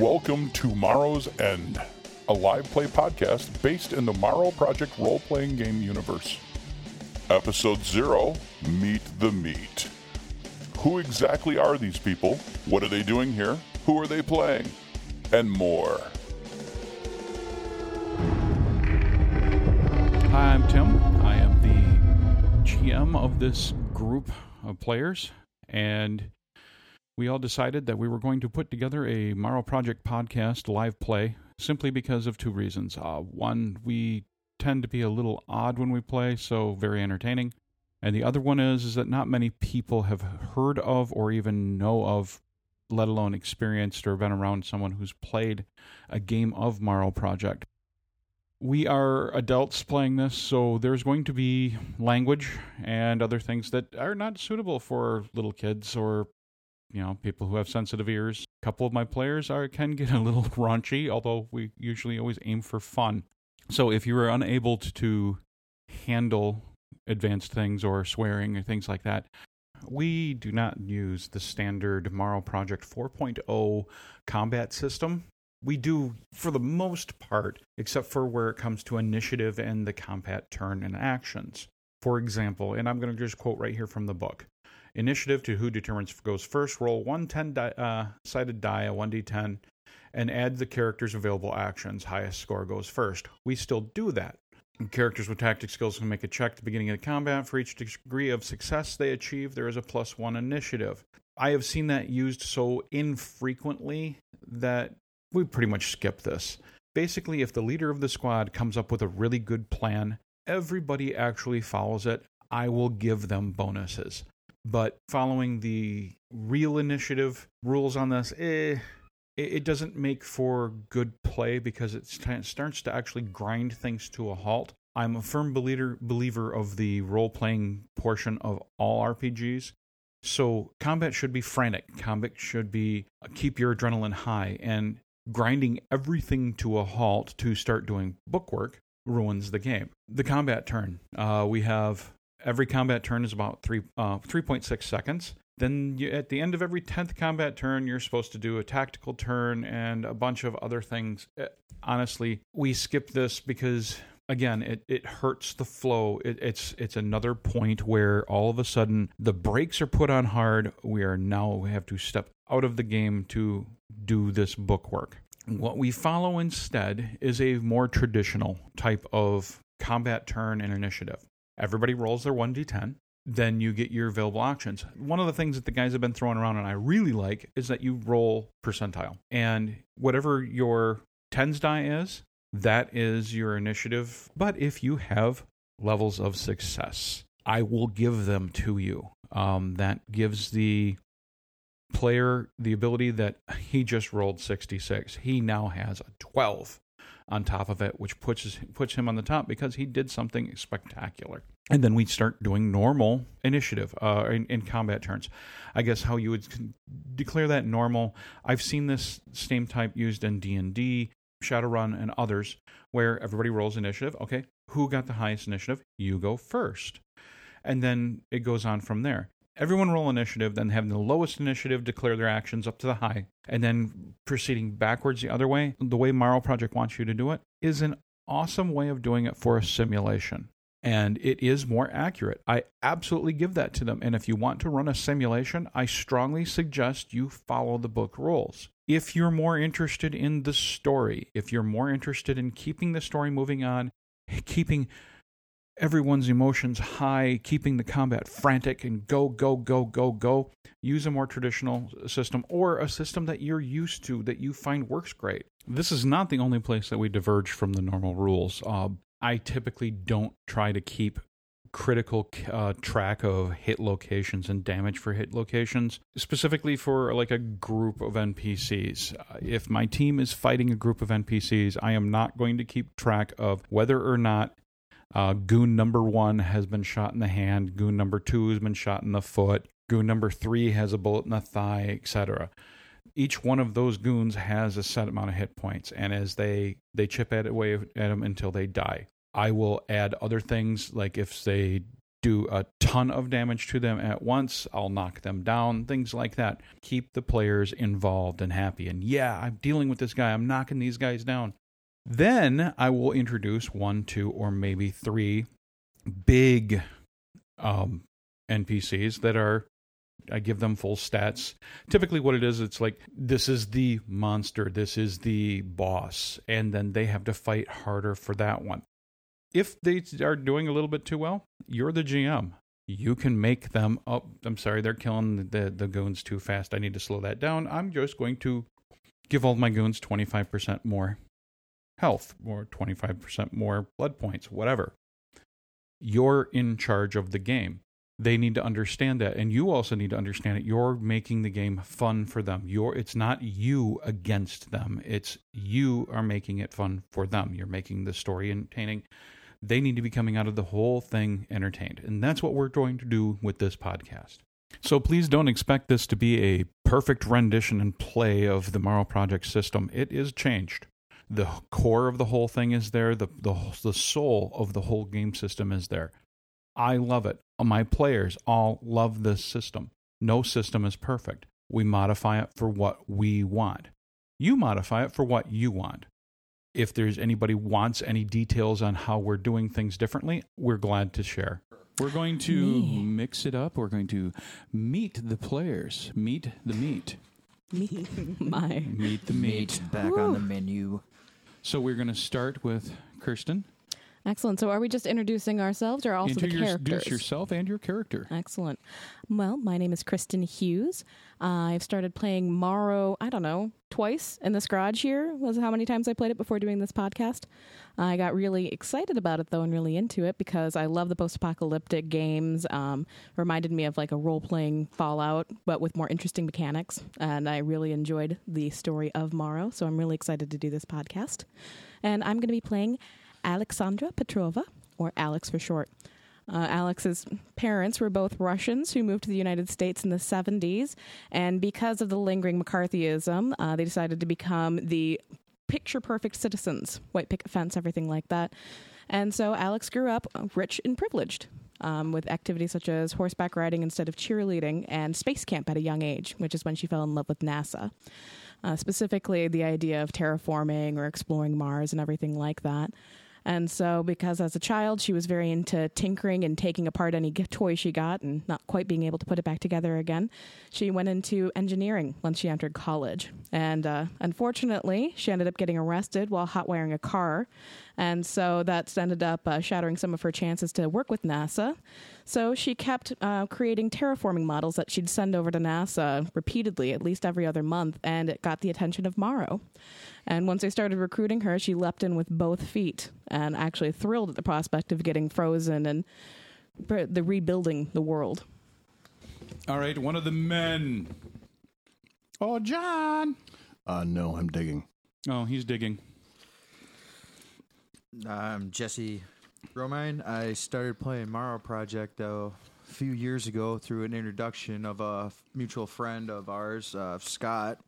Welcome to Morrow's End, a live play podcast based in the Morrow Project role playing game universe. Episode 0 Meet the Meat. Who exactly are these people? What are they doing here? Who are they playing? And more. Hi, I'm Tim. Of this group of players, and we all decided that we were going to put together a Morrow Project podcast live play simply because of two reasons. Uh, one, we tend to be a little odd when we play, so very entertaining. And the other one is, is that not many people have heard of or even know of, let alone experienced or been around someone who's played a game of Morrow Project. We are adults playing this, so there's going to be language and other things that are not suitable for little kids or you know, people who have sensitive ears. A couple of my players are can get a little raunchy, although we usually always aim for fun. So if you are unable to handle advanced things or swearing or things like that, we do not use the standard Morrow Project 4.0 combat system. We do for the most part, except for where it comes to initiative and the combat turn and actions. For example, and I'm going to just quote right here from the book Initiative to who determines goes first. Roll one 10 di- uh, sided die, a 1d10, and add the character's available actions. Highest score goes first. We still do that. Characters with tactic skills can make a check at the beginning of the combat. For each degree of success they achieve, there is a plus one initiative. I have seen that used so infrequently that we pretty much skip this. Basically, if the leader of the squad comes up with a really good plan, everybody actually follows it. I will give them bonuses but following the real initiative rules on this, eh, it doesn't make for good play because it starts to actually grind things to a halt. I'm a firm believer believer of the role playing portion of all RPGs. So combat should be frantic. Combat should be uh, keep your adrenaline high, and grinding everything to a halt to start doing bookwork ruins the game. The combat turn. Uh, we have Every combat turn is about three uh, 3.6 seconds. Then you, at the end of every 10th combat turn, you're supposed to do a tactical turn and a bunch of other things. Uh, honestly, we skip this because again it, it hurts the flow it, it's it's another point where all of a sudden the brakes are put on hard we are now we have to step out of the game to do this book work what we follow instead is a more traditional type of combat turn and initiative Everybody rolls their 1d10. Then you get your available actions. One of the things that the guys have been throwing around and I really like is that you roll percentile. And whatever your tens die is, that is your initiative. But if you have levels of success, I will give them to you. Um, that gives the player the ability that he just rolled 66. He now has a 12 on top of it, which puts puts him on the top because he did something spectacular. And then we start doing normal initiative uh, in, in combat turns. I guess how you would declare that normal. I've seen this same type used in D and D, Shadowrun, and others, where everybody rolls initiative. Okay, who got the highest initiative? You go first, and then it goes on from there. Everyone roll initiative, then having the lowest initiative declare their actions up to the high, and then proceeding backwards the other way. The way Morrow Project wants you to do it is an awesome way of doing it for a simulation. And it is more accurate. I absolutely give that to them. And if you want to run a simulation, I strongly suggest you follow the book rules. If you're more interested in the story, if you're more interested in keeping the story moving on, keeping everyone's emotions high, keeping the combat frantic and go, go, go, go, go. Use a more traditional system or a system that you're used to that you find works great. This is not the only place that we diverge from the normal rules. Uh, I typically don't try to keep critical uh, track of hit locations and damage for hit locations, specifically for like a group of NPCs. Uh, if my team is fighting a group of NPCs, I am not going to keep track of whether or not uh, goon number one has been shot in the hand. Goon number two has been shot in the foot. Goon number three has a bullet in the thigh, etc. Each one of those goons has a set amount of hit points, and as they they chip at away at them until they die. I will add other things like if they do a ton of damage to them at once. I'll knock them down, things like that. Keep the players involved and happy. And yeah, I'm dealing with this guy, I'm knocking these guys down. Then I will introduce one, two, or maybe three big um, NPCs that are I give them full stats. Typically, what it is, it's like this is the monster, this is the boss, and then they have to fight harder for that one. If they are doing a little bit too well, you're the GM. You can make them. Oh, I'm sorry, they're killing the, the goons too fast. I need to slow that down. I'm just going to give all my goons 25% more health or 25% more blood points, whatever. You're in charge of the game they need to understand that and you also need to understand it you're making the game fun for them you're it's not you against them it's you are making it fun for them you're making the story entertaining they need to be coming out of the whole thing entertained and that's what we're going to do with this podcast so please don't expect this to be a perfect rendition and play of the Morrow Project system. It is changed. The core of the whole thing is there. The, the, the soul of the whole game system is there. I love it. My players all love this system. No system is perfect. We modify it for what we want. You modify it for what you want. If there's anybody wants any details on how we're doing things differently, we're glad to share. We're going to Me. mix it up. We're going to meet the players. Meet the meat. Meet my meet the meat. meat back on the menu. So we're going to start with Kirsten. Excellent. So, are we just introducing ourselves or also the characters? Introduce yourself and your character. Excellent. Well, my name is Kristen Hughes. Uh, I've started playing Morrow, I don't know, twice in this garage here, was how many times I played it before doing this podcast. I got really excited about it, though, and really into it because I love the post apocalyptic games. Um, reminded me of like a role playing Fallout, but with more interesting mechanics. And I really enjoyed the story of Morrow. So, I'm really excited to do this podcast. And I'm going to be playing Alexandra Petrova, or Alex for short. Uh, Alex's parents were both Russians who moved to the United States in the 70s, and because of the lingering McCarthyism, uh, they decided to become the picture perfect citizens white picket fence, everything like that. And so Alex grew up rich and privileged. Um, with activities such as horseback riding instead of cheerleading and space camp at a young age, which is when she fell in love with NASA. Uh, specifically, the idea of terraforming or exploring Mars and everything like that. And so, because as a child she was very into tinkering and taking apart any toy she got and not quite being able to put it back together again, she went into engineering once she entered college. And uh, unfortunately, she ended up getting arrested while hot wiring a car. And so that's ended up uh, shattering some of her chances to work with NASA. So she kept uh, creating terraforming models that she'd send over to NASA repeatedly, at least every other month, and it got the attention of Morrow. And once I started recruiting her, she leapt in with both feet and actually thrilled at the prospect of getting frozen and the rebuilding the world. All right, one of the men. Oh, John. Uh, no, I'm digging. Oh, he's digging. I'm Jesse Romine. I started playing Morrow Project though a few years ago through an introduction of a mutual friend of ours, uh, Scott.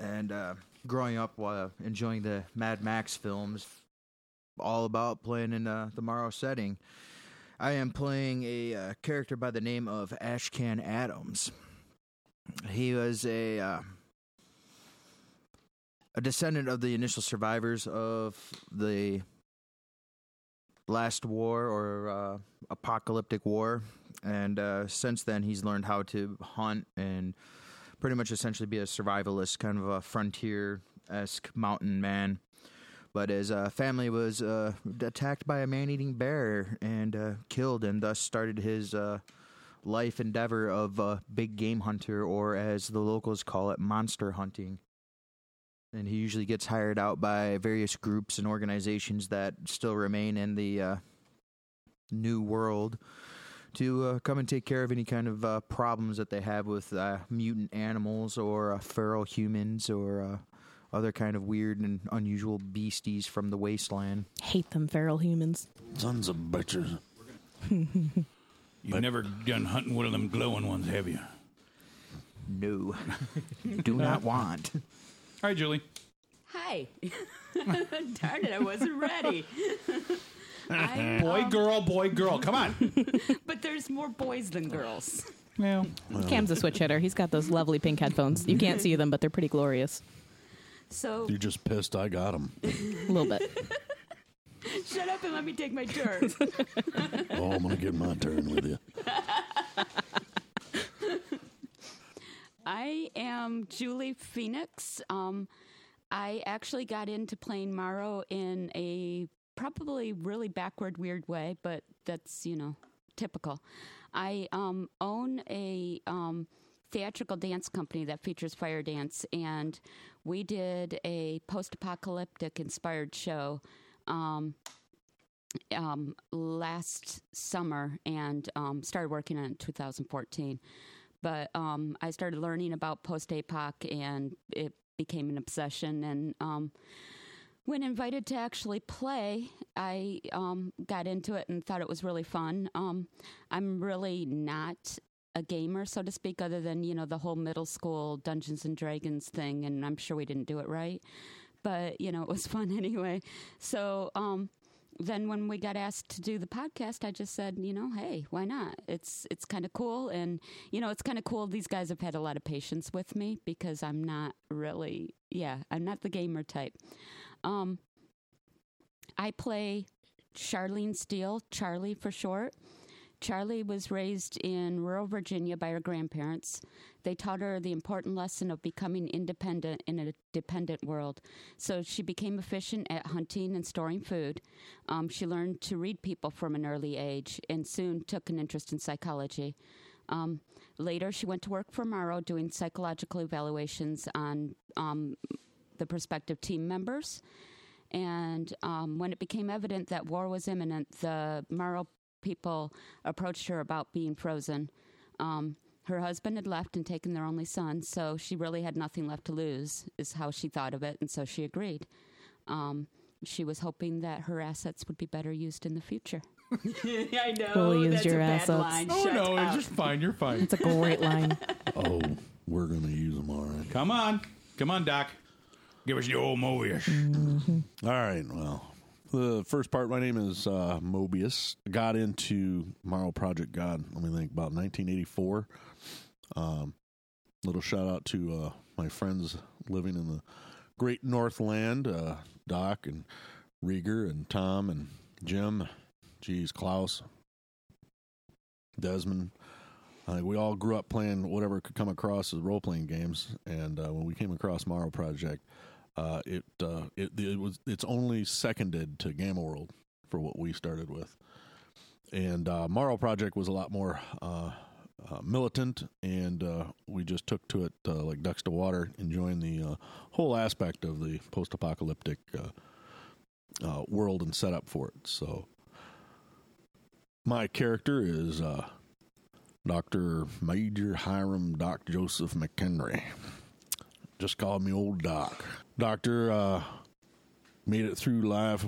And uh, growing up while enjoying the Mad Max films, all about playing in uh, the Morrow setting. I am playing a uh, character by the name of Ashcan Adams. He was a uh, a descendant of the initial survivors of the last war or uh, apocalyptic war, and uh, since then he's learned how to hunt and pretty much essentially be a survivalist, kind of a frontier esque mountain man. But his uh, family was uh, attacked by a man eating bear and uh, killed, and thus started his uh, life endeavor of a big game hunter, or as the locals call it, monster hunting. And he usually gets hired out by various groups and organizations that still remain in the uh, new world to uh, come and take care of any kind of uh, problems that they have with uh, mutant animals or uh, feral humans or uh, other kind of weird and unusual beasties from the wasteland. Hate them feral humans. Sons of bitches. You've but, never done hunting one of them glowing ones, have you? No. Do not want. All right, Julie. Hi. Darn it, I wasn't ready. I, Boy, um, girl, boy, girl. Come on. But there's more boys than girls. Well, Cam's a switch hitter. He's got those lovely pink headphones. You can't see them, but they're pretty glorious. So You're just pissed I got him. A little bit. shut up and let me take my turn. Oh, I'm going to get my turn with you. I am Julie Phoenix. Um, I actually got into playing Morrow in a probably really backward, weird way, but that's, you know, typical. I um, own a um, theatrical dance company that features fire dance, and we did a post apocalyptic inspired show. Um, um, last summer and um, started working on it in 2014. But um, I started learning about post APOC and it became an obsession. And um, when invited to actually play, I um, got into it and thought it was really fun. Um, I'm really not a gamer, so to speak, other than you know the whole middle school Dungeons and Dragons thing, and I'm sure we didn't do it right, but you know it was fun anyway. So um, then when we got asked to do the podcast, I just said, you know, hey, why not? It's it's kind of cool, and you know, it's kind of cool. These guys have had a lot of patience with me because I'm not really, yeah, I'm not the gamer type. Um, I play Charlene Steele, Charlie for short. Charlie was raised in rural Virginia by her grandparents. They taught her the important lesson of becoming independent in a dependent world. So she became efficient at hunting and storing food. Um, she learned to read people from an early age and soon took an interest in psychology. Um, later, she went to work for Morrow doing psychological evaluations on um, the prospective team members. And um, when it became evident that war was imminent, the Morrow people approached her about being frozen. Um, her husband had left and taken their only son, so she really had nothing left to lose, is how she thought of it, and so she agreed. Um, she was hoping that her assets would be better used in the future. I know. Fully used that's your a bad assets. line. Oh, Shut no, up. it's just fine. You're fine. It's a great line. Oh, we're going to use them all right. Come on. Come on, Doc. Give us the old Mobius. All right. Well, the first part, my name is uh, Mobius. Got into Morrow Project God, let me think, about 1984. Um, little shout out to uh, my friends living in the great Northland, uh, Doc and Rieger and Tom and Jim, geez, Klaus, Desmond. Uh, we all grew up playing whatever could come across as role playing games, and uh, when we came across Morrow Project, uh, it uh, it it was it's only seconded to Gamma World for what we started with, and uh, Morrow Project was a lot more uh, uh, militant, and uh, we just took to it like ducks to water, enjoying the whole aspect of the post-apocalyptic world and setup for it. So, my character is Doctor Major Hiram Doc Joseph McHenry. Just call me Old Doc. Doctor uh, made it through life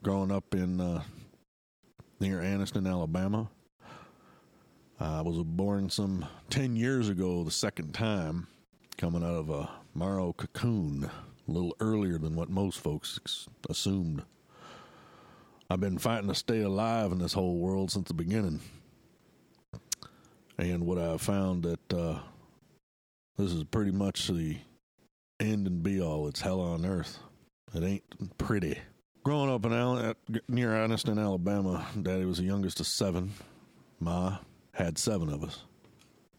growing up in uh, near Anniston, Alabama. I was born some 10 years ago, the second time, coming out of a Morrow cocoon, a little earlier than what most folks assumed. I've been fighting to stay alive in this whole world since the beginning. And what I've found that uh, this is pretty much the end and be all. It's hell on earth. It ain't pretty. Growing up in Al- near Anniston, Alabama, Daddy was the youngest of seven. Ma had seven of us.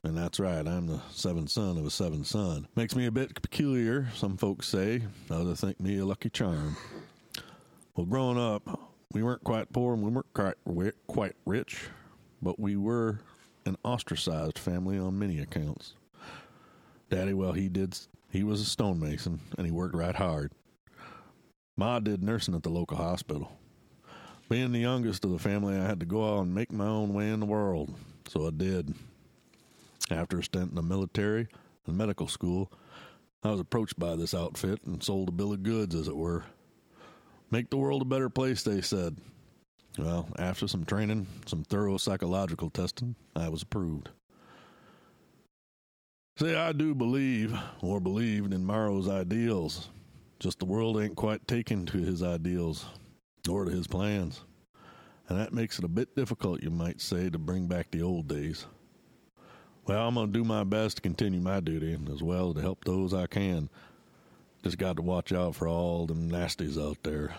And that's right, I'm the seventh son of a seventh son. Makes me a bit peculiar, some folks say. Others think me a lucky charm. Well, growing up, we weren't quite poor and we weren't quite, rich, but we were an ostracized family on many accounts. Daddy, well, he did. He was a stonemason, and he worked right hard. Ma did nursing at the local hospital. Being the youngest of the family, I had to go out and make my own way in the world, so I did. After a stint in the military and medical school, I was approached by this outfit and sold a bill of goods, as it were. Make the world a better place, they said. Well, after some training, some thorough psychological testing, I was approved. See, I do believe, or believed in Morrow's ideals. Just the world ain't quite taken to his ideals. or to his plans. And that makes it a bit difficult, you might say, to bring back the old days. Well, I'm going to do my best to continue my duty as well to help those I can. Just got to watch out for all them nasties out there.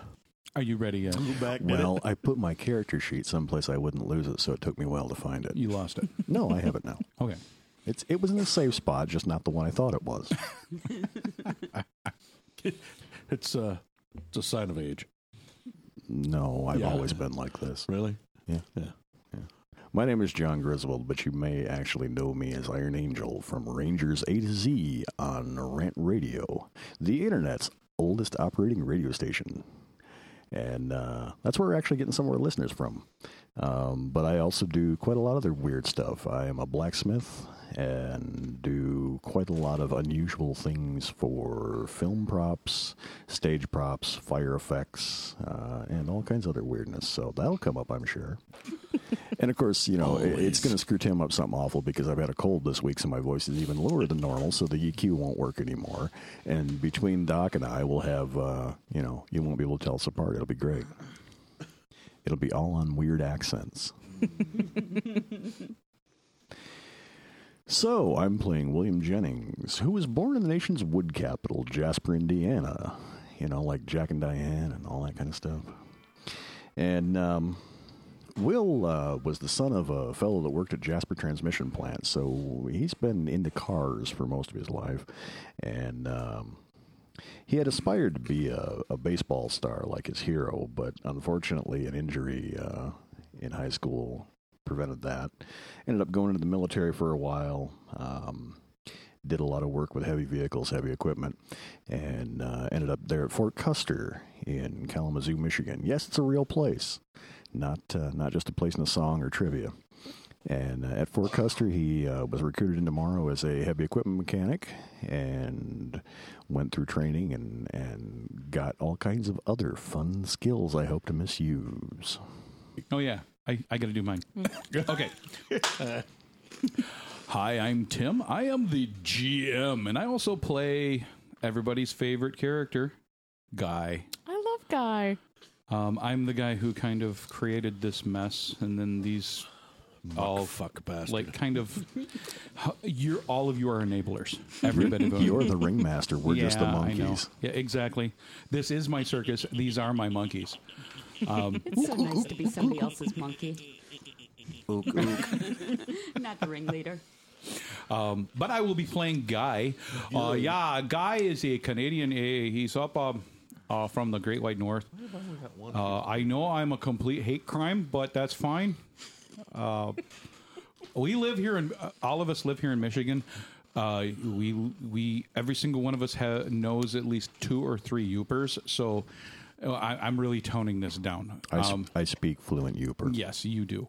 Are you ready yet? Go back, Well. I put my character sheet someplace I wouldn't lose it, so it took me a while to find it. You lost it. No, I have it now. Okay. It's it was in a safe spot, just not the one I thought it was. it's, uh, it's a sign of age. No, I've Yeah. always been like this. Really? Yeah. Yeah. My name is John Griswold, but you may actually know me as Iron Angel from Rangers A to Z on Rant Radio, the internet's oldest operating radio station. And uh, that's where we're actually getting some of our listeners from. Um, but I also do quite a lot of other weird stuff. I am a blacksmith and do quite a lot of unusual things for film props, stage props, fire effects, uh, and all kinds of other weirdness. So that'll come up, I'm sure. And of course, you know, it- it's going to screw Tim up something awful because I've had a cold this week, so my voice is even lower than normal, so the EQ won't work anymore. And between Doc and I, we'll have, uh, you know, you won't be able to tell us apart. It'll be great. It'll be all on weird accents. so, I'm playing William Jennings, who was born in the nation's wood capital, Jasper, Indiana. You know, like Jack and Diane and all that kind of stuff. And, um, Will uh, was the son of a fellow that worked at Jasper Transmission Plant, so he's been into cars for most of his life, and um, he had aspired to be a, a baseball star like his hero, but unfortunately, an injury uh, in high school prevented that. Ended up going into the military for a while. Um, did a lot of work with heavy vehicles, heavy equipment, and uh, ended up there at Fort Custer in Kalamazoo, Michigan. Yes, it's a real place not uh, not just a place in a song or trivia. And uh, at Fort Custer, he uh, was recruited into Morrow as a heavy equipment mechanic and went through training and, and got all kinds of other fun skills I hope to misuse. Oh yeah, I, I got to do mine. okay. Hi, I'm Tim. I am the GM, and I also play everybody's favorite character, Guy. I love Guy. Um, I'm the guy who kind of created this mess, and then these all fuck bastard. like kind of you're all of you are enablers. Everybody, of you. You're the ringmaster. We're just the Yeah, I know. monkeys. Yeah, exactly. This is my circus. These are my monkeys. Um, It's so nice to be somebody else's monkey, Ook, ook. not the ringleader. Um, but I will be playing Guy. Uh, yeah, Guy is a Canadian. A he's up um, uh, from the Great White North. Uh, I know I'm a complete hate crime, but that's fine. Uh, we live here, in uh, all of us live here in Michigan. Uh, we we every single one of us ha- knows at least two or three Yoopers. So uh, I, I'm really toning this down. I, Um, I speak fluent Yooper. Yes, you do.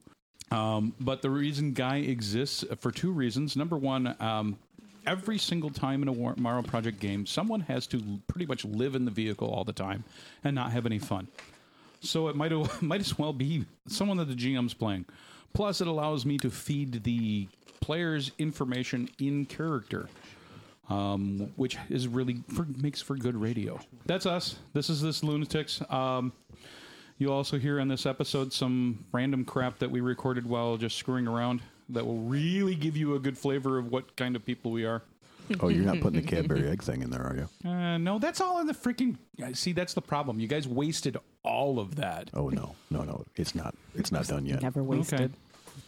Um, but the reason Guy exists for two reasons. Number one, um, every single time in a War- Morrow Project game, someone has to pretty much live in the vehicle all the time and not have any fun. So it might might as well be someone that the GM's playing. Plus, it allows me to feed the players information in character, um, which is really for, makes for good radio. That's us. This is this lunatics. Um, You'll also hear in this episode some random crap that we recorded while just screwing around that will really give you a good flavor of what kind of people we are. Oh, you're not putting the Cadbury egg thing in there, are you? Uh, no, that's all in the freaking. See, that's the problem. You guys wasted all of that. Oh no, no, no! It's not. It's not done yet. Never wasted.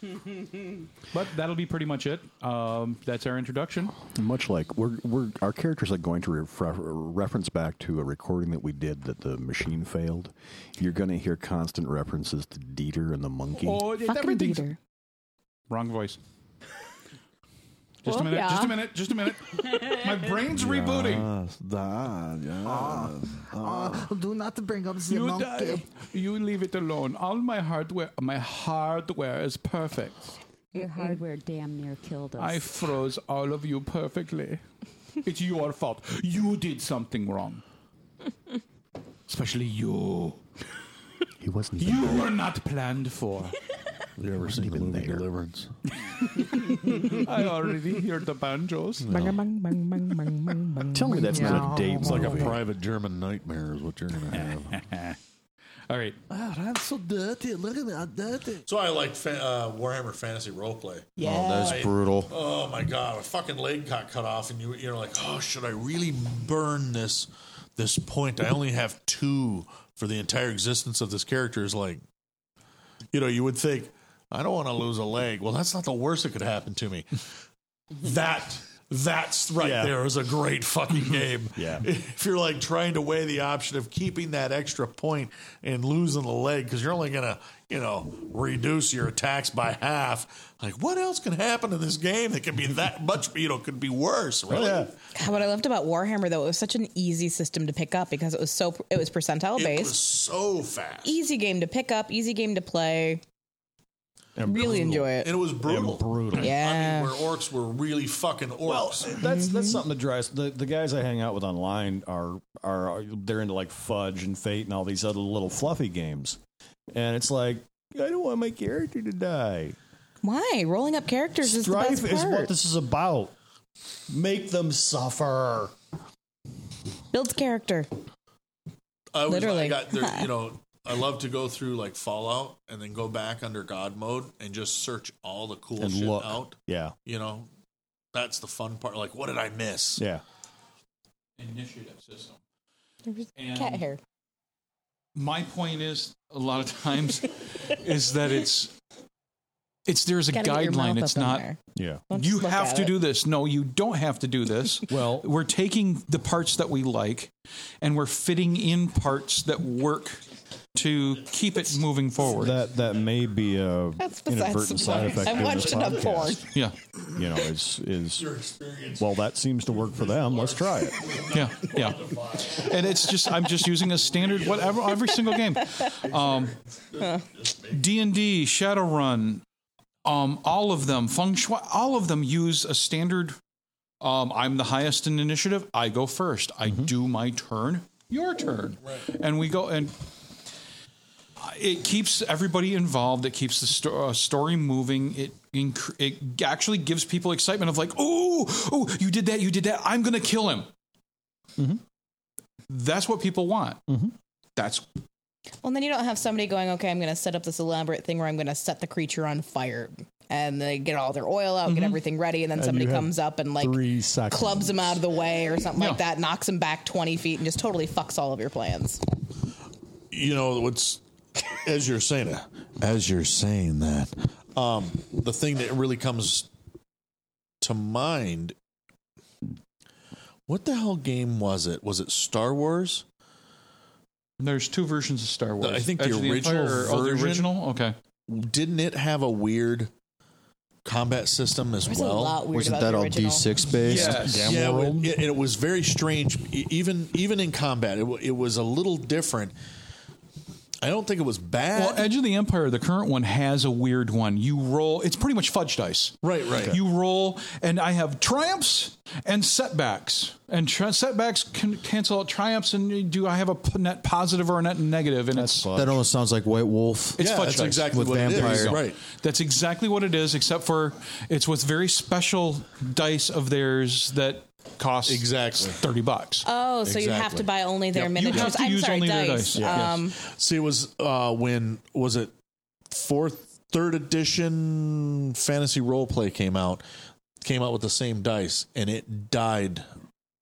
But that'll be pretty much it. Um, that's our introduction. Much like we're we're our characters are going to refer, reference back to a recording that we did that the machine failed. You're going to hear constant references to Dieter and the monkey. Oh, Fucking everything's Dieter. wrong voice. Just a minute. yeah. Just a minute. Just a minute. My brain's rebooting. Yes, that, yes. Oh, do not bring up the You, monkey. die. you leave it alone. All my hardware, my hardware is perfect. Your hardware damn near killed us. I froze all of you perfectly. It's your fault. You did something wrong. Especially you. he wasn't. You were not planned for. You ever seen the even movie there. Deliverance? I already hear the banjos. Tell me that's not a date It's like a movie. private German nightmare is what you're going to have. All right. Oh, that's so dirty. Look at that dirty. So I like fa- uh, Warhammer Fantasy Roleplay. Oh, that's brutal. Oh my god, a fucking leg got cut off, and you you're like, oh, should I really burn this this point? I only have two for the entire existence of this character. Is like, you know, you would think I don't want to lose a leg. Well, that's not the worst that could happen to me. that that's right Yeah. there is a great fucking game. Yeah. If you're like trying to weigh the option of keeping that extra point and losing the leg because you're only gonna, you know, reduce your attacks by half. Like, what else can happen in this game that can be that much, you know, could be worse, oh, really? Yeah. What I loved about Warhammer though, it was such an easy system to pick up because it was so it was percentile It based, was so fast. easy game to pick up, easy game to play. And Really enjoy it. And it was brutal. And brutal. Yeah. I mean, where orcs were really fucking orcs. Well, that's mm-hmm. that's something that drives the, the guys I hang out with online are are they're into like fudge and fate and all these other little fluffy games, and it's like I don't want my character to die. Why rolling up characters is the Strife best is what this is about. Make them suffer. Builds character. I was, literally. I got there, you know, I love to go through like Fallout and then go back under God mode and just search all the cool And shit look. out. Yeah, You know, that's the fun part. Like, what did I miss? yeah. Initiative system. There's And- cat hair. My point is, a lot of times, is that it's it's there's a Gotta get your mouth guideline. It's not. Yeah. Don't you have to it. do this. No, you don't have to do this. Well- we're taking the parts that we like and we're fitting in parts that work to keep it moving forward. That that may be a That's besides the inadvertent side point. effect. I've of watched this enough podcast. porn. yeah, You know, is is well that seems to work for them. Let's try it. yeah, yeah. And it's just I'm just using a standard whatever every single game. Um, D and D, Shadowrun, um, all of them, Feng Shui, all of them use a standard. Um, I'm the highest in initiative. I go first. I do my turn. Your turn, and we go and. It keeps everybody involved. It keeps the sto- uh, story moving. It inc- it actually gives people excitement of like, oh, oh, you did that, you did that. I'm gonna kill him. That's what people want. That's Well, then you don't have somebody going, okay, I'm going to set up this elaborate thing where I'm going to set the creature on fire. And they get all their oil out, get everything ready, and then somebody comes up and like Three clubs him out of the way or something Yeah. like that, knocks him back 20 feet, and just totally fucks all of your plans. you know what's as you're saying it as you're saying that um the thing that really comes to mind what the hell game was it was it star wars there's two versions of Star Wars. I think the Edge of original Empire or- oh, the original. Okay. didn't it have a weird combat system as There's well a lot weird Wasn't that all. D6 based? Yes. yeah, world? it, it was very strange. Even even in combat, it, it was a little different. I don't think it was bad. Well, Edge of the Empire, the current one has a weird one. You roll. It's pretty much fudge dice. right, right. You roll, and I have triumphs and setbacks, and tri- setbacks can cancel out triumphs. And do I have a p- net positive or a net negative? And it's That almost sounds like White Wolf. it's yeah, fudge that's dice. exactly With what it is. vampire. Right. That's exactly what it is, except for it's with very special dice of theirs that cost Exactly. thirty bucks. Oh, so you have Exactly. to buy only their Yep. You miniatures. have to I'm use sorry, only their dice. dice. Yeah. Um, See, it was uh, when was it fourth, third edition fantasy role play came out. Came out with the same dice, and it died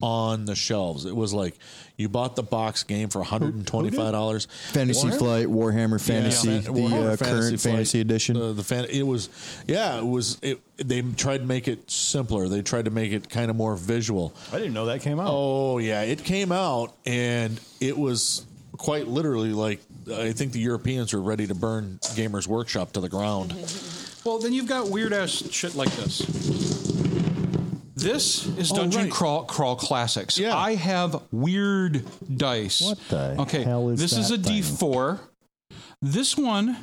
on the shelves. It was like you bought the box game for one hundred and twenty five dollars. Fantasy Flight, Warhammer Fantasy, Yeah. the Warhammer uh, Fantasy current Flight. Fantasy Edition. Uh, the fan, it was, yeah, it was. It, they tried to make it simpler. They tried to make it kind of more visual. I didn't know that came out. Oh yeah, it came out and it was quite literally like I think the Europeans were ready to burn Gamers Workshop to the ground. Well, then you've got weird ass shit like this. This is Oh, Dungeon right. Crawl Crawl Classics. Yeah. I have weird dice. What the okay, hell is this is a thing? D4. This one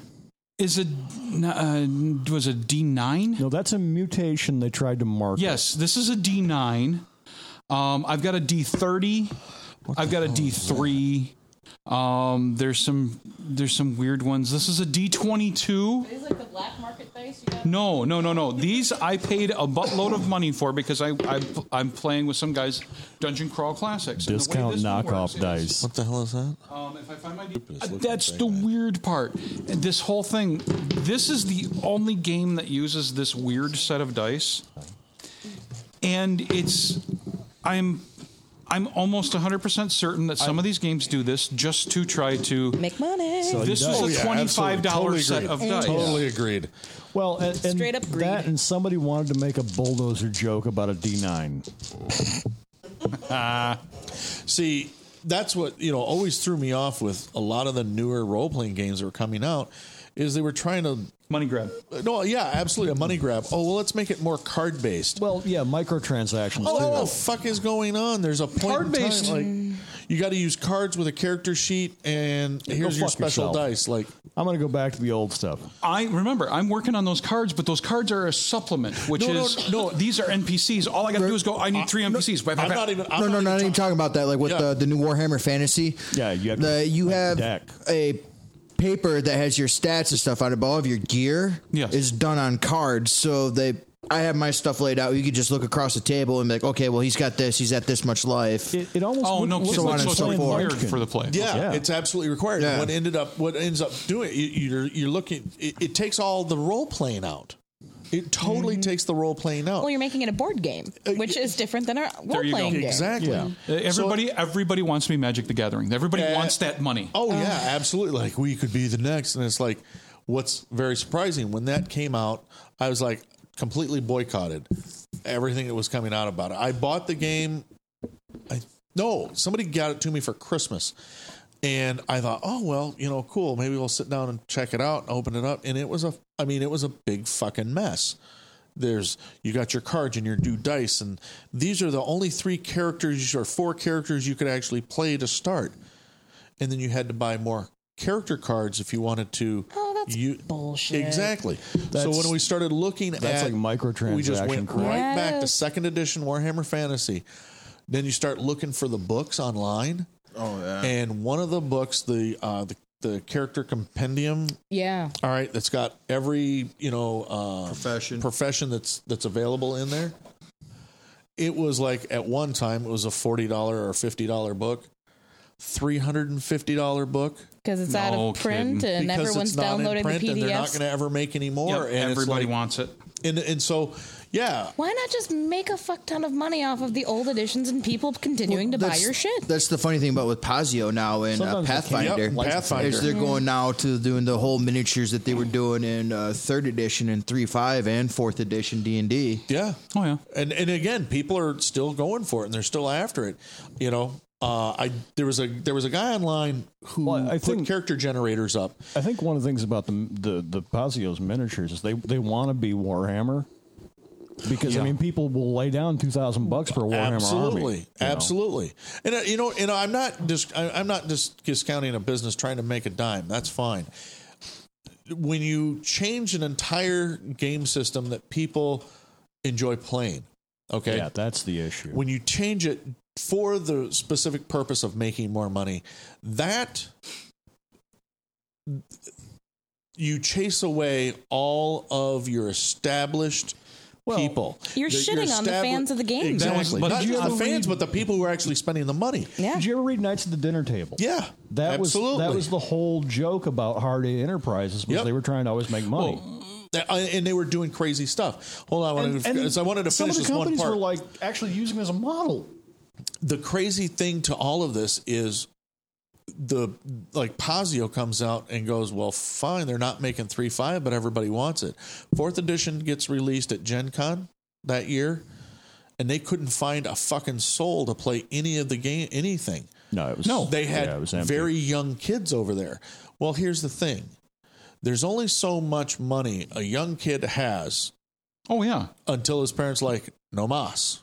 is a uh, was a D9. No, that's a mutation they tried to mark. Yes, this is a D9. Um, I've got a D30. I've got a D3. Um, there's some there's some weird ones. This is a D22. These like the black market dice? No, no, no, no. These I paid a buttload of money for because I, I I'm playing with some guys Dungeon Crawl Classics. And the way Discount this one knockoff works is- dice. What the hell is that? Um, if I find my, uh, that's the weird part. And This whole thing. This is the only game that uses this weird set of dice, and it's. I'm. I'm almost 100% certain that some of these games do this just to try to. Make money. So This he was a Oh, $25 absolutely. Totally set agreed. of dice. Totally agreed. Well, and, and Straight up greed. that, and somebody wanted to make a bulldozer joke about a D9. See, that's what you know always threw me off with a lot of the newer role playing games that were coming out. Is they were trying to Money grab. Uh, no, yeah, absolutely a money grab. Oh well, let's make it more card based. Well, yeah, microtransactions Oh, what the fuck is going on? There's a point in Card-based. like you got to use cards with a character sheet, and here's your fuck special yourself. dice. Like I'm going to go back to the old stuff. I remember I'm working on those cards, but those cards are a supplement, which No, no, is no. these are NPCs. All I got to do is go. I need three uh, NPCs. Bap, bap, I'm bap. not even. I'm no, no, not not even talking- talking about that. Like with Yeah. the, the new Warhammer Fantasy. Yeah, you have the you have deck. a paper that has your stats and stuff on it, but all of your gear Yes. is done on cards. So they, I have my stuff laid out. You could just look across the table and be like, okay, well, he's got this. He's at this much life. It, it almost Oh no! looks So, on like and so it's so forth. required for the play. Yeah, Yeah. it's absolutely required. Yeah. What ended up, what ends up doing, you, you're you're looking. It, it takes all the role playing out. It totally takes the role playing out. Well, you're making it a board game, which is different than a role There you go. playing game. exactly. Yeah. Uh, Everybody, everybody wants to be Magic the Gathering. Everybody Uh, wants that money. Oh yeah, absolutely. Like we could be the next, and it's like, what's very surprising when that came out, I was like completely boycotted everything that was coming out about it. I bought the game. I no, somebody got it to me for Christmas, and I thought, oh well, you know, cool. Maybe we'll sit down and check it out and open it up. And it was a, I mean, it was a big fucking mess. There's you got your cards and your do dice, and these are the only three characters or four characters you could actually play to start and then you had to buy more character cards if you wanted to. Oh, that's you, bullshit. Exactly. so when we started looking that's at like microtransaction we just went crap. right back to Yes. second edition Warhammer Fantasy. Then you start looking for the books online, Oh yeah. and one of the books, the uh, the, the character compendium. Yeah. All right, that's got every you know uh, Profession. profession that's that's available in there. It was like at one time it was a forty dollar or fifty dollar book, three hundred and fifty dollar book Because it's out of print kidding. and because everyone's it's not in downloading print the and they're not going to ever make any more. Yep, and everybody like- wants it. and and so yeah, Why not just make a fuck ton of money off of the old editions and people continuing to buy That's- your shit? That's the funny thing about with Paizo now and uh, Sometimes they can't- Pathfinder. Yep, Pathfinder. Is they're going now to doing the whole miniatures that they were doing in uh, third edition and three five and fourth edition D and D. yeah, Oh yeah. and and again, people are still going for it and they're still after it. You know, uh, I there was a there was a guy online who Well, I put think- character generators up. I think one of the things about the the the Paizo's miniatures is they they want to be Warhammer because I mean people will lay down two thousand bucks for a Warhammer absolutely, army. you know. absolutely. And uh, you know, I'm not just I'm not just discounting a business trying to make a dime. That's fine. When you change an entire game system that people enjoy playing, okay, Yeah, that's the issue. when you change it for the specific purpose of making more money, that you chase away all of your established people. You're The- your shitting on the fans of the game. Exactly. But Not you just the fans, read- but the people who are actually spending the money. Yeah. Did you ever read Knights at the Dinner Table? Yeah. That absolutely. was that was the whole joke about Hard Eight Enterprises was Yep. they were trying to always make money. Uh, and they were doing crazy stuff. Hold on, I wanted, to, And so I wanted to some finish of the this one companies were like actually using it as a model. the crazy thing to all of this is the like Paizo comes out and goes, well, fine, they're not making three five, but everybody wants it. Fourth edition gets released at Gen Con that year, and they couldn't find a fucking soul to play any of the game, anything. No, it was No, they had yeah, it was very young kids over there. Well, here's the thing: there's only so much money a young kid has Oh yeah. until his parents like no mas.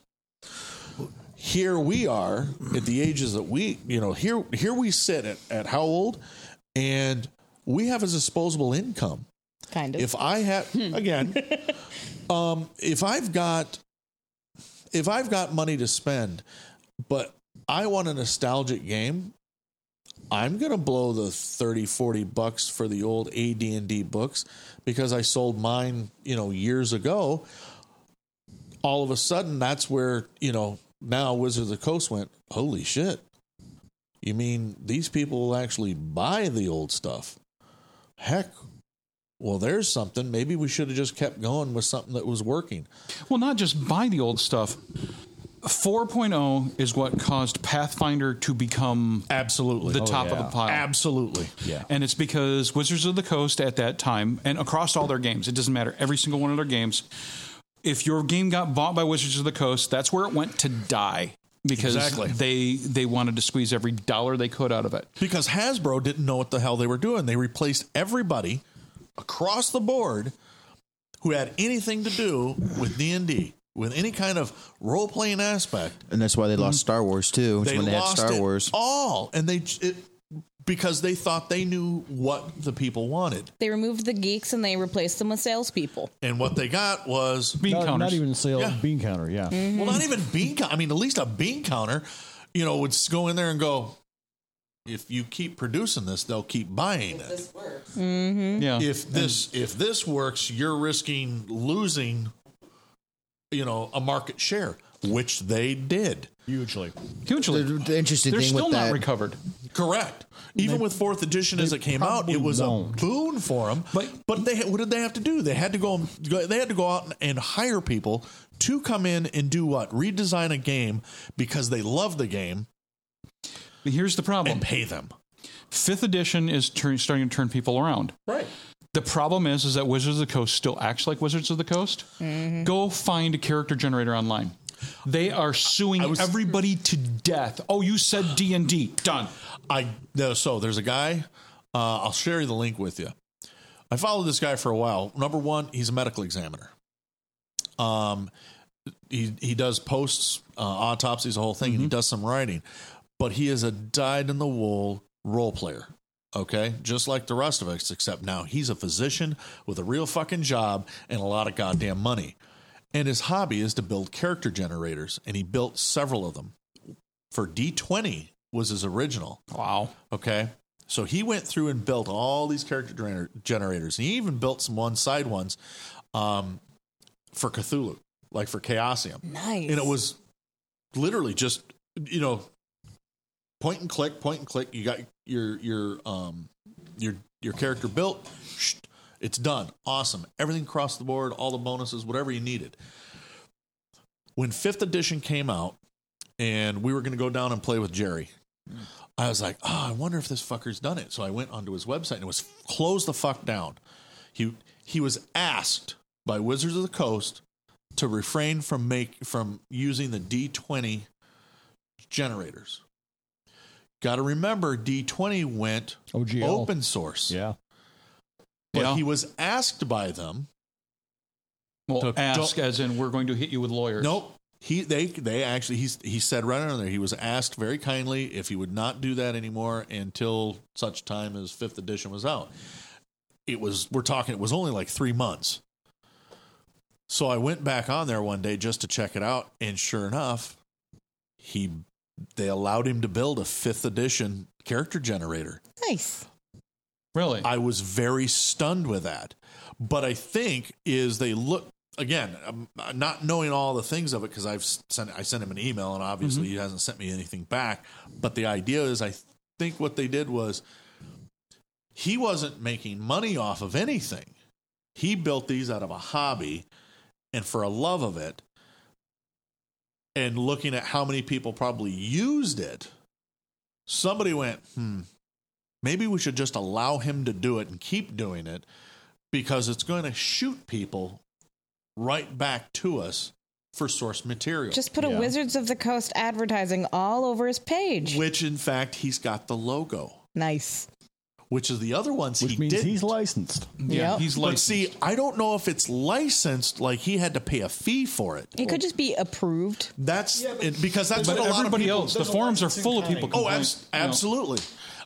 Here we are at the ages that we, you know, here here we sit at, at how old, and we have a disposable income. Kind of. If I have again, um, if I've got if I've got money to spend, but I want a nostalgic game, I'm going to blow the 30, 40 bucks for the old AD&D books because I sold mine, you know, years ago. All of a sudden, that's where, you know, now Wizards of the Coast went, holy shit. You mean these people will actually buy the old stuff? Heck, well, there's something. Maybe we should have just kept going with something that was working. Well, not just buy the old stuff. 4.0 is what caused Pathfinder to become Absolutely. the oh, top of the pile. Absolutely. Yeah. And it's because Wizards of the Coast at that time, and across all their games, it doesn't matter, every single one of their games, if your game got bought by Wizards of the Coast, that's where it went to die. Because Exactly. they they wanted to squeeze every dollar they could out of it. because Hasbro didn't know what the hell they were doing. They replaced everybody across the board who had anything to do with D and D, with any kind of role playing aspect. And that's why they lost Star Wars too. They when they had lost Star it Wars. all, and they it, because they thought they knew what the people wanted, They removed the geeks and they replaced them with salespeople. and what they got was Bean Not, counters. not even sale Yeah. bean counter. Yeah. well, not even bean. Count- I mean, at least a bean counter, you know, would go in there and go. If you keep producing this, they'll keep buying it. Mm-hmm. yeah. if this if this works, you're risking losing, you know, a market share, which they did. Hugely. Hugely. The, the interesting They're thing still with not that, recovered. Correct. Even with fourth edition as it came out, it was won't. a boon for them. But- but they what did they have to do? They had to go. They had to go out and hire people to come in and do what? Redesign a game because they love the game But Here's the problem. and pay them. Fifth edition is turn, starting to turn people around. Right. The problem is, is that Wizards of the Coast still acts like Wizards of the Coast. Mm-hmm. Go find a character generator online. They are suing was- everybody to death. Oh, you said D and D. Done. I no, so there's a guy. Uh, I'll share the link with you. I followed this guy for a while. Number one, he's a medical examiner. Um, he he does posts, uh, autopsies, the whole thing, and he does some writing. But he is a dyed in the wool role player. Okay, just like the rest of us, except now he's a physician with a real fucking job and a lot of goddamn money. And his hobby is to build character generators, and he built several of them. For D20 was his original. Wow. Okay. So he went through and built all these character gener- generators. He even built some one side ones um, for Cthulhu, like for Chaosium. Nice. And it was literally just, you know, point and click, point and click. You got your your um your your character built. It's done. Awesome. Everything across the board, all the bonuses, whatever you needed. When fifth edition came out, and we were going to go down and play with Jerry, hmm. I was like, oh, I wonder if this fucker's done it. So I went onto his website and it was closed the fuck down. He he was asked by Wizards of the Coast to refrain from make from using the D20 generators. Got to remember D20 went OGL. open source. Yeah. But Yeah. he was asked by them. Well, Don't- ask as in we're going to hit you with lawyers. Nope. He they they actually he's he said right under there he was asked very kindly if he would not do that anymore until such time as fifth edition was out. It was we're talking it was only like three months. So I went back on there one day just to check it out, and sure enough, he they allowed him to build a fifth edition character generator. nice. Really? I was very stunned with that. But I think is they look again, um, not knowing all the things of it because I've sent I sent him an email and obviously he hasn't sent me anything back. But the idea is, I think what they did was he wasn't making money off of anything. He built these out of a hobby and for a love of it. And looking at how many people probably used it, somebody went, hmm, maybe we should just allow him to do it and keep doing it because it's going to shoot people right back to us for source material. Just put a Wizards of the Coast advertising all over his page. which, in fact, he's got the logo, nice. which is the other ones Which he means didn't. he's licensed. yeah, Yep. he's licensed. but see, I don't know if it's licensed, like he had to pay a fee for it. It could just be approved. That's it, because that's but what a lot of everybody people- else, the forums are full of people. Oh, complaining, abs- you know.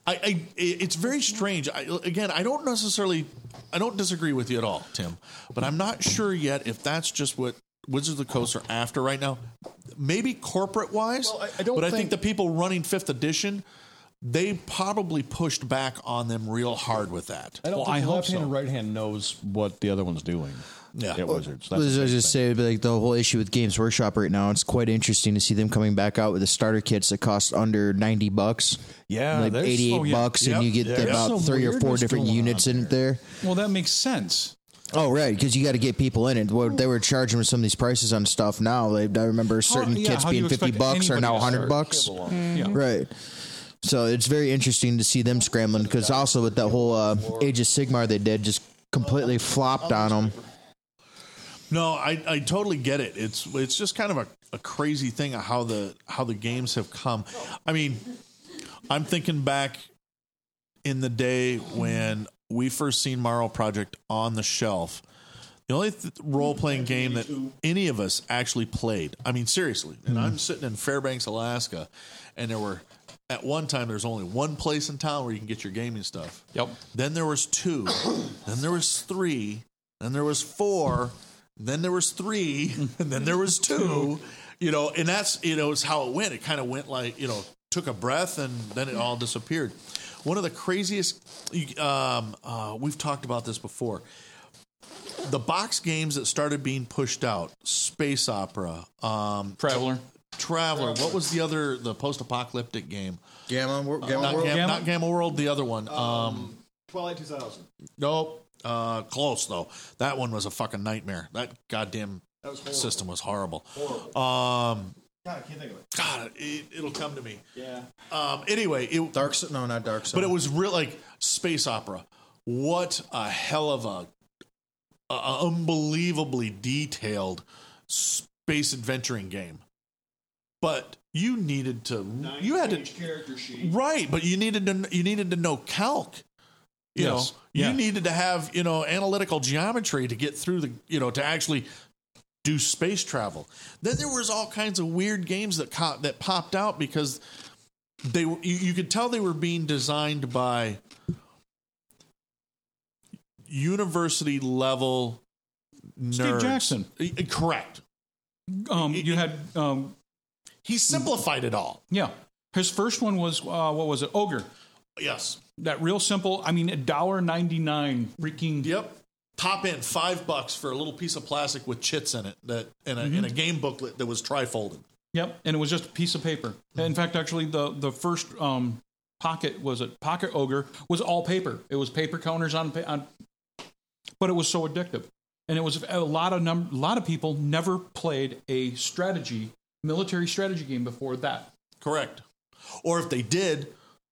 I, I, it's very strange. I, again, I don't necessarily, I don't disagree with you at all, Tim. But I'm not sure yet if that's just what Wizards of the Coast are after right now. Maybe corporate wise, Well, I- I don't but I think think- the people running Fifth Edition they probably pushed back on them real hard with that. I don't Well, think I the hope left hand so. and right hand knows what the other one's doing. Yeah. at Wizards. I That's was I was just say like the whole issue with Games Workshop right now. It's quite interesting to see them coming back out with the starter kits that cost under ninety bucks. Yeah, like there's- eighty eight oh, yeah. bucks, Yep. and you get Yeah. about some three or four different units on in it there. Well, that makes sense. Oh right, because you got to get people in it. What they were charging with some of these prices on stuff now. They, I remember certain yeah, kits how do you being fifty bucks are now to hundred start? bucks. Yeah. Right. So it's very interesting to see them scrambling because also with that whole uh, Age of Sigmar they did just completely flopped on them. No, I, I totally get it. It's it's just kind of a, a crazy thing how the how the games have come. I mean, I'm thinking back in the day when we first seen Morrow Project on the shelf. The only th- role playing game that any of us actually played. I mean, seriously. And I'm sitting in Fairbanks, Alaska, and there were at one time there's only one place in town where you can get your gaming stuff. Yep. Then there was two. then there was three. Then there was four. Then there was three. And then there was two. You know, and that's you know, it's how it went. It kind of went like you know, took a breath and then it all disappeared. One of the craziest. Um, uh, we've talked about this before. The box games that started being pushed out, Space Opera, um, Traveller. Traveller. What was the other the post-apocalyptic game? Gamma, Gamma Not, World. Gam- Gamma? not Gamma World. The other one. Um, Twilight 2000. Nope. Uh, close though. That one was a fucking nightmare. That goddamn was horrible. system was horrible. Horrible. Um, God, I can't think of it. God, it, it'll come to me. Yeah. Um, anyway, it, Dark, S- no, not Dark. but it was real like space opera. What a hell of a, a unbelievably detailed space adventuring game. But you needed to, you had to, character sheet. Right, but you needed to you needed to know calc. You Yes. know, you needed to have you know analytical geometry to get through the you know to actually do space travel. Then there was all kinds of weird games that co- that popped out because they were you, you could tell they were being designed by university level nerds. Steve Jackson. Correct. Um, you had um, He simplified it all. yeah. His first one was uh, what was it? Ogre. Yes. That real simple. I mean, a dollar ninety nine. Freaking. Yep. Top end five bucks for a little piece of plastic with chits in it that in a, in a game booklet that was trifolded. Yep, and it was just a piece of paper. In fact, actually, the the first um, pocket was it pocket ogre was all paper. It was paper counters on, on but it was so addictive, and it was a lot of num- a lot of people never played a strategy military strategy game before that. Correct. Or if they did,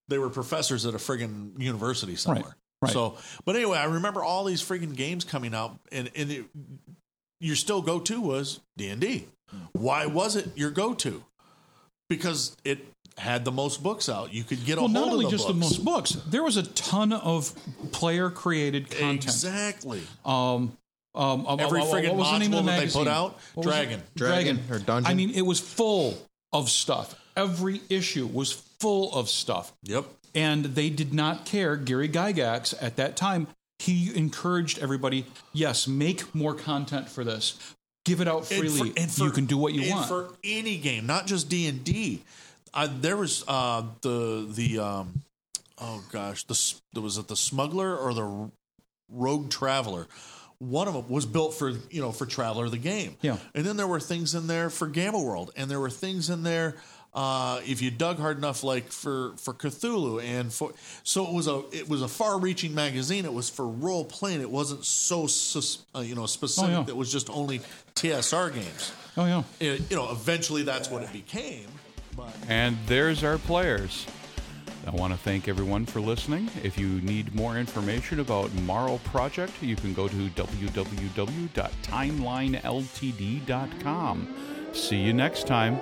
they were professors at a friggin' university somewhere. right. So, but anyway, I remember all these friggin' games coming out, and and it, your still go to was D and D. Why was it your go to? Because it had the most books out. You could get a Well, not only the just books. the most books, there was a ton of player created content. Exactly. Um, um, um, Every uh, friggin' what was the name of module the that they put out, What was? Dragon. Dragon or Dungeon. I mean, it was full of stuff. Every issue was full of stuff. Yep. And they did not care. Gary Gygax at that time, he encouraged everybody, yes, make more content for this. Give it out And freely. for- and for- you can do what you and want. for any game, not just D and D. There was uh, the the um, oh gosh, the was it the smuggler or the rogue traveler. One of them was built for you know for Traveller the game. Yeah. and then there were things in there for Gamma World, and there were things in there. Uh, if you dug hard enough, like for for Cthulhu, and for so it was a it was a far-reaching magazine. It was for role playing. It wasn't so sus- uh, you know specific. Oh, yeah. It was just only TSR games oh, yeah. it, you know, eventually that's what it became. But And there's our players. I want to thank everyone for listening. If you need more information about Morrow Project, you can go to www.timelineltd.com. See you next time.